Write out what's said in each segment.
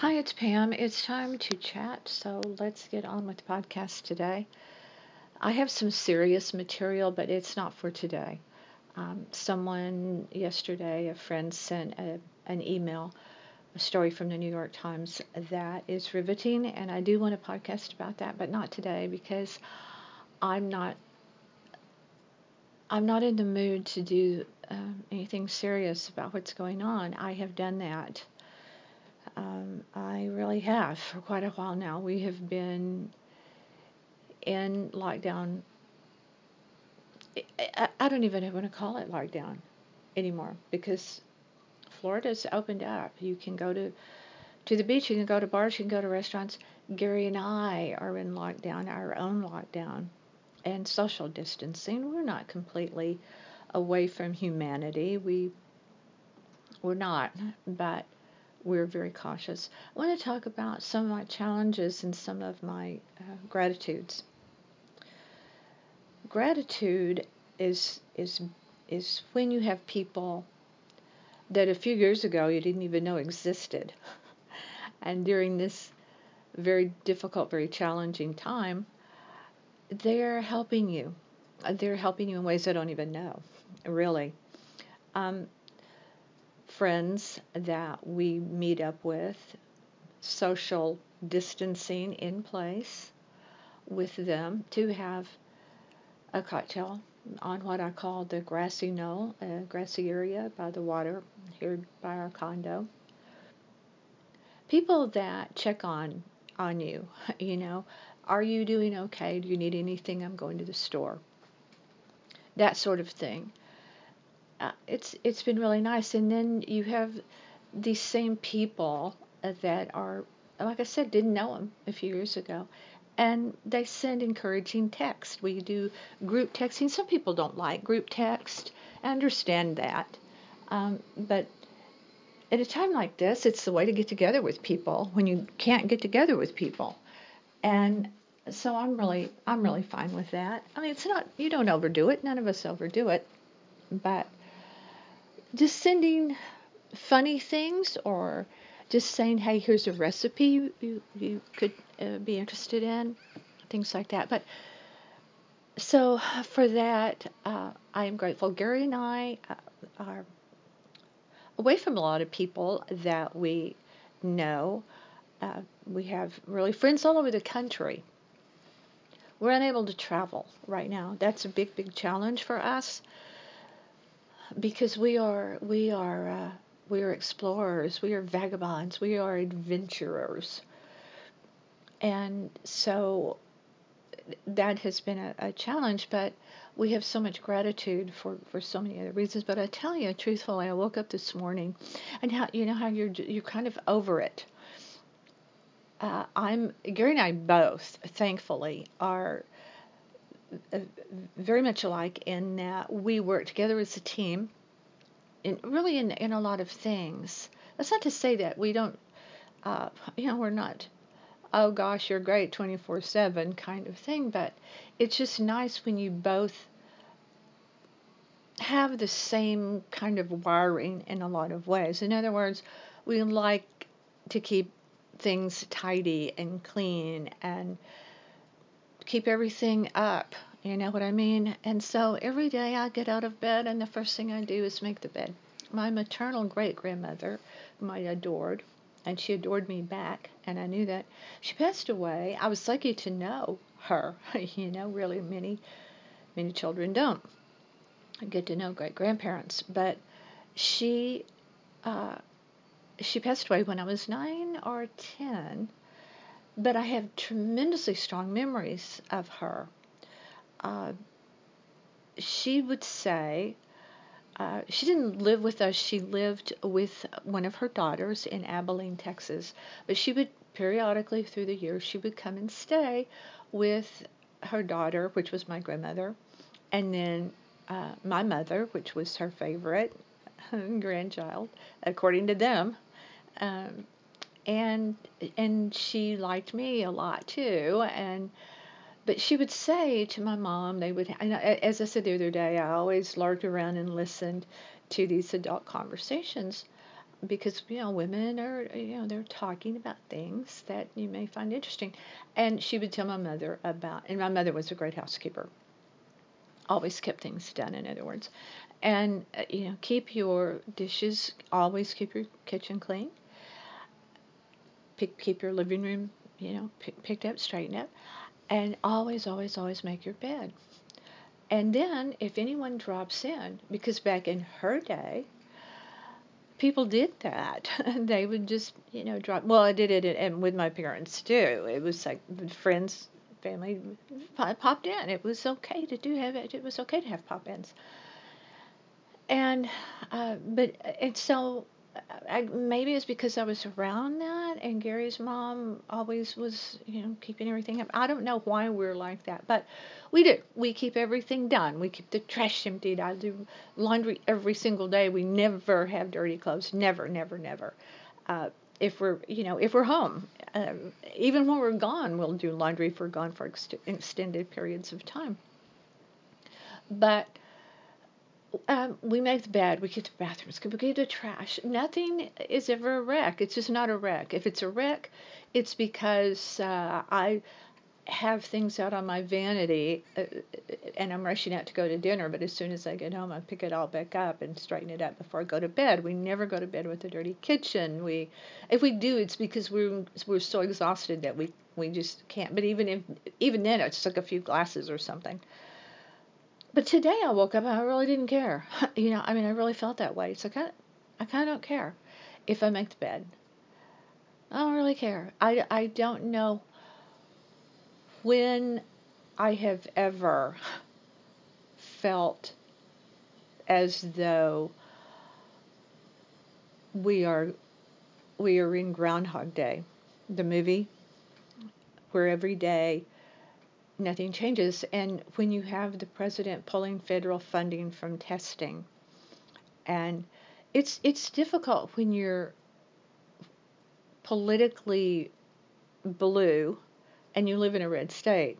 Hi, it's Pam. It's time to chat, so let's get on with the podcast today. I have some serious material, but it's not for today. Um, someone yesterday, a friend, sent a, an email, a story from the New York Times that is riveting, and I do want a podcast about that, but not today because I'm not. I'm not in the mood to do um, anything serious about what's going on. I have done that um, I really have for quite a while now. We have been in lockdown. I, I don't even want to call it lockdown anymore because Florida's opened up. You can go to to the beach, you can go to bars, you can go to restaurants. Gary and I are in lockdown, our own lockdown, and social distancing. We're not completely away from humanity. We we're not, but we're very cautious. I want to talk about some of my challenges and some of my uh, gratitudes. Gratitude is is is when you have people that a few years ago you didn't even know existed, and during this very difficult, very challenging time, they're helping you. They're helping you in ways I don't even know, really. Um, friends that we meet up with, social distancing in place with them to have a cocktail on what I call the grassy knoll, a grassy area by the water here by our condo. People that check on on you, you know, are you doing okay? Do you need anything? I'm going to the store. That sort of thing uh, it's it's been really nice. And then you have these same people that are, like I said, didn't know them a few years ago, and they send encouraging text. We do group texting. Some people don't like group text. I understand that, um, but at a time like this, it's the way to get together with people when you can't get together with people, and so I'm really I'm really fine with that. I mean, it's not you don't overdo it. None of us overdo it, but just sending funny things or just saying, hey, here's a recipe you, you, could uh, be interested in, things like that. But so for that, uh, I am grateful. Gary and I uh, are away from a lot of people that we know. Uh, we have really friends all over the country. We're unable to travel right now. That's a big, big challenge for us because we are we are uh, we are explorers, we are vagabonds, we are adventurers, and so that has been a, a, challenge. But we have so much gratitude for for so many other reasons. But I tell you, truthfully, I woke up this morning, and how you know how you're you're kind of over it. Uh, I'm Gary and I both, thankfully, are very much alike in that we work together as a team, in, really in, in a lot of things. That's not to say that we don't, uh, you know, we're not, oh gosh, you're great 24 7 kind of thing, but it's just nice when you both have the same kind of wiring in a lot of ways. In other words, we like to keep things tidy and clean and keep everything up. You know what I mean? And so every day I get out of bed, and the first thing I do is make the bed. My maternal great grandmother, whom I adored, and she adored me back, and I knew that she passed away. I was lucky to know her. you know, really many, many children don't get to know great grandparents, but she, uh, she passed away when I was nine or ten, but I have tremendously strong memories of her. Uh, she would say, uh, she didn't live with us. She lived with one of her daughters in Abilene, Texas. But she would periodically through the years, she would come and stay with her daughter, which was my grandmother, and then uh, my mother, which was her favorite grandchild, according to them. Um, and and she liked me a lot too and but she would say to my mom they would as i said the other day i always lurked around and listened to these adult conversations because you know women are you know they're talking about things that you may find interesting. And she would tell my mother about and my mother was a great housekeeper. Always kept things done in other words. And uh, you know keep your dishes always keep your kitchen clean Pick, keep your living room you know pick, picked up straightened up and always always always make your bed and then if anyone drops in because back in her day people did that. they would just, you know, drop. Well, I did it and with my parents too. It was like friends, family popped in. It was okay to do have it. It was okay to have pop-ins. And, uh, but and so I, maybe it's because I was around that, and Gary's mom always was, you know, keeping everything up. I don't know why we're like that, but we do. We keep everything done. We keep the trash emptied. I do laundry every single day. We never have dirty clothes. Never, never, never. Uh, if we're, you know, if we're home, uh, even when we're gone, we'll do laundry if we're gone for ex- extended periods of time. But um, we make the bed, we get the bathrooms, we get the trash. Nothing is ever a wreck. It's just not a wreck. If it's a wreck, it's because uh, I have things out on my vanity uh, and I'm rushing out to go to dinner, but as soon as I get home, I pick it all back up and straighten it up before I go to bed. We never go to bed with a dirty kitchen. We, if we do, it's because we're we're so exhausted that we we just can't. But even if even then, it's like a few glasses or something. But today I woke up and I really didn't care. you know, I mean, I really felt that way. So like I, I kind of don't care if I make the bed. I don't really care. I, I don't know when I have ever felt as though we are we are in Groundhog Day, the movie, where every day nothing changes. And when you have the president pulling federal funding from testing, and it's it's difficult when you're politically blue and you live in a red state.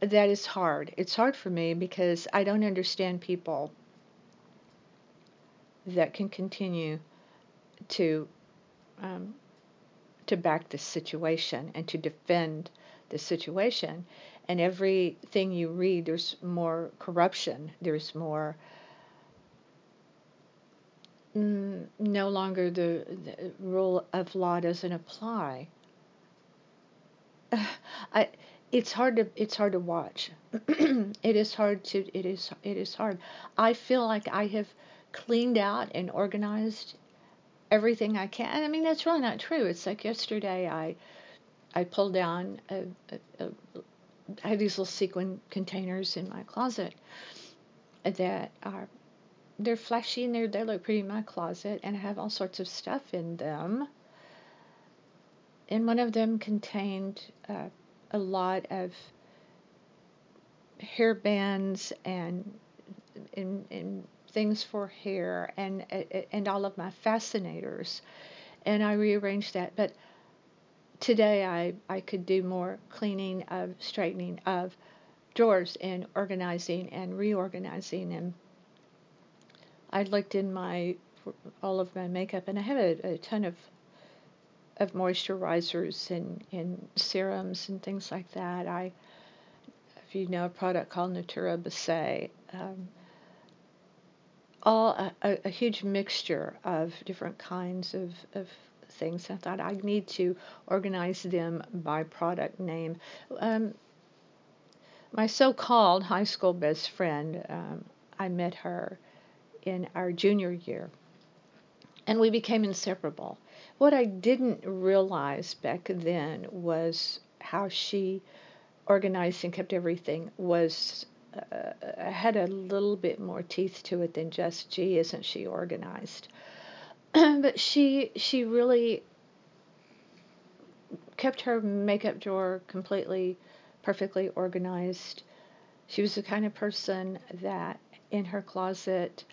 That is hard. It's hard for me because I don't understand people that can continue to um, to back this situation and to defend the situation. And everything you read, there's more corruption. There's more. Mm, no longer the, the, rule of law doesn't apply. I, it's hard to it's hard to watch. it is hard to it is it is hard. I feel like I have cleaned out and organized everything I can. I mean that's really not true. It's like yesterday I I pulled down a, a, a, I have these little sequin containers in my closet that are they're flashy and they they look pretty in my closet and I have all sorts of stuff in them. And one of them contained uh, a lot of hair bands and, and, and things for hair and and all of my fascinators and I rearranged that but today I, I could do more cleaning of straightening of drawers and organizing and reorganizing and I looked in my all of my makeup and I have a, a ton of of moisturizers and, and serums and things like that. I if you know a product called Natura Bissé, um, all a, a, a, huge mixture of different kinds of, of things. I thought I'd need to organize them by product name. Um, my so-called high school best friend, um, I met her in our junior year, and we became inseparable. What I didn't realize back then was how she organized and kept everything was uh, had a little bit more teeth to it than just gee isn't she organized but she she really kept her makeup drawer completely perfectly organized she was the kind of person that in her closet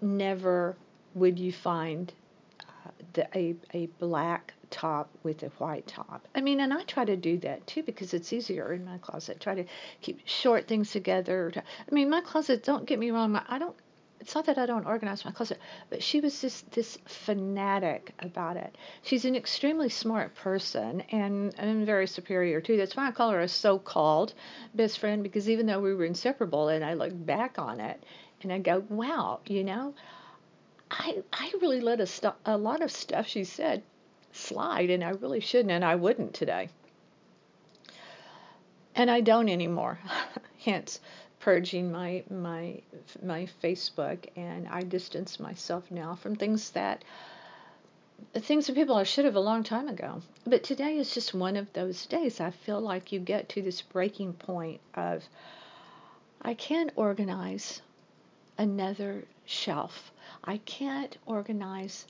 never would you find uh, the, a, a black top with a white top. I mean, and I try to do that too because it's easier in my closet. Try to keep short things together. I mean, my closet, don't get me wrong, I don't it's not that I don't organize my closet, but she was just this fanatic about it. She's an extremely smart person and, and very superior too. That's why I call her a so-called best friend because even though we were inseparable, and I look back on it and I go, wow, you know, I I really let a, a lot of stuff she said slide, and I really shouldn't, and I wouldn't today. And I don't anymore. Hence, purging my my my Facebook and I distance myself now from things that things that people I should have a long time ago. But today is just one of those days. I feel like you get to this breaking point of I can't organize another shelf. I can't organize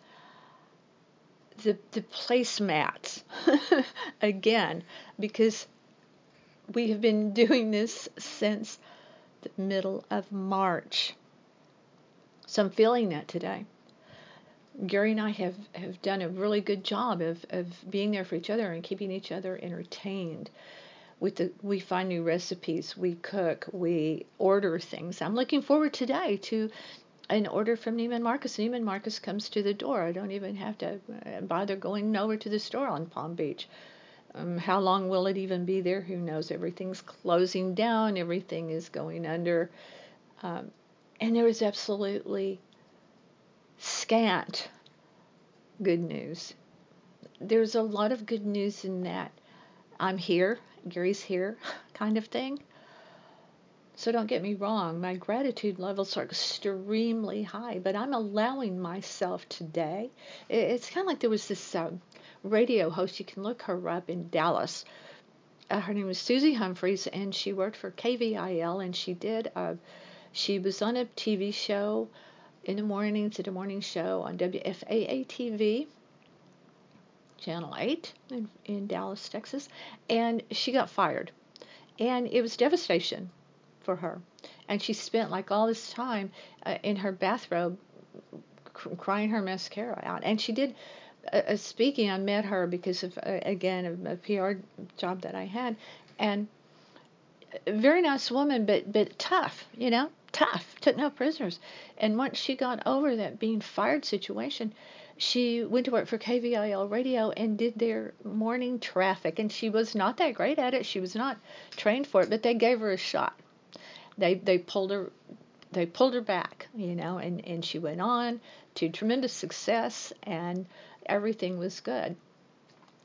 the the placemats again because we have been doing this since the middle of March. So I'm feeling that today. Gary and I have, have done a really good job of, of being there for each other and keeping each other entertained. With the, we find new recipes, we cook, we order things. I'm looking forward today to an order from Neiman Marcus. Neiman Marcus comes to the door. I don't even have to uh, bother going over to the store on Palm Beach. Um, how long will it even be there? Who knows? Everything's closing down, everything is going under. Um, and there is absolutely scant good news. There's a lot of good news in that I'm here, Gary's here kind of thing. So don't get me wrong, my gratitude levels are extremely high, but I'm allowing myself today. It's kind of like there was this um, radio host. You can look her up in Dallas. Uh, her name was Suzie Humphreys, and she worked for KVIL, and she did. Uh, she was on a TV show in the mornings, at a morning show on WFAA TV, Channel 8 in, in Dallas, Texas, and she got fired. And it was devastation for her. And she spent like all this time uh, in her bathrobe crying her mascara out. And she did uh, speaking, I met her because of uh, again a, a, PR job that I had, and very nice woman, but but tough, you know, tough. Took no prisoners. And once she got over that being fired situation, she went to work for KVIL Radio and did their morning traffic. And she was not that great at it. She was not trained for it, but they gave her a shot. They they pulled her they pulled her back, you know, and, and she went on to tremendous success and everything was good.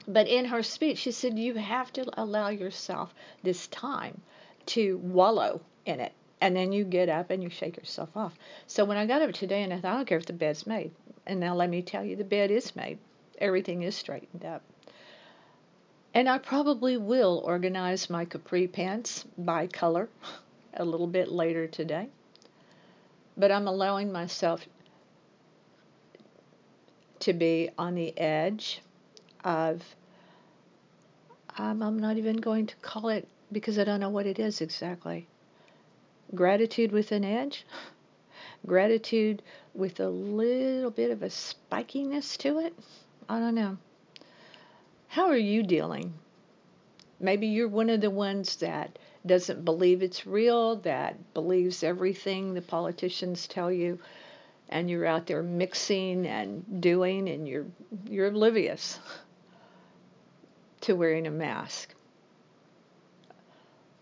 But in her speech, she said, You have to allow yourself this time to wallow in it. And then you get up and you shake yourself off. So when I got up today and I thought, I don't care if the bed's made. And now let me tell you, the bed is made. Everything is straightened up. And I probably will organize my capri pants by color a little bit later today. But I'm allowing myself to be on the edge of, um, I'm not even going to call it because I don't know what it is exactly. Gratitude with an edge, gratitude with a little bit of a spikiness to it. I don't know. How are you dealing? Maybe you're one of the ones that doesn't believe it's real, that believes everything the politicians tell you and you're out there mixing and doing and you're you're oblivious to wearing a mask.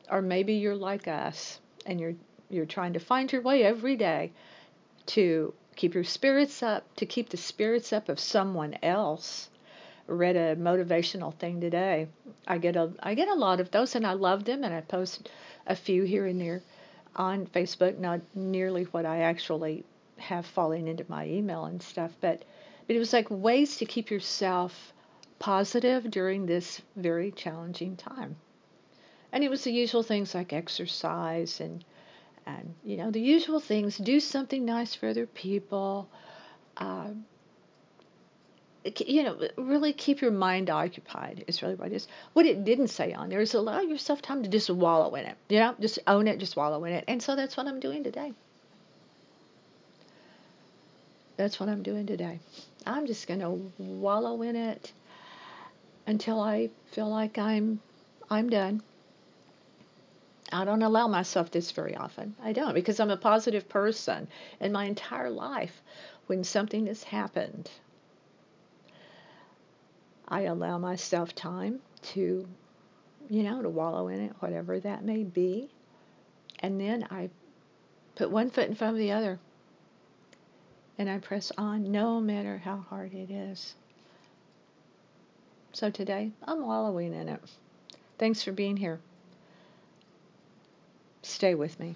Or maybe you're like us and you're you're trying to find your way every day to keep your spirits up, to keep the spirits up of someone else. Read a motivational thing today. I get a I get a lot of those and I love them and I post a few here and there on Facebook, not nearly what I actually have falling into my email and stuff. But but it was like ways to keep yourself positive during this very challenging time. And it was the usual things like exercise and and you know the usual things. Do something nice for other people. Uh, you know, really keep your mind occupied is really what it is. What it didn't say on there is allow yourself time to just wallow in it. You know, just own it, just wallow in it. And so that's what I'm doing today. That's what I'm doing today. I'm just going to wallow in it until I feel like I'm I'm done. I don't allow myself this very often. I don't because I'm a positive person. In my entire life, when something has happened, I allow myself time to, you know, to wallow in it, whatever that may be. And then I put one foot in front of the other. And I press on no matter how hard it is. So today, I'm wallowing in it. Thanks for being here. Stay with me.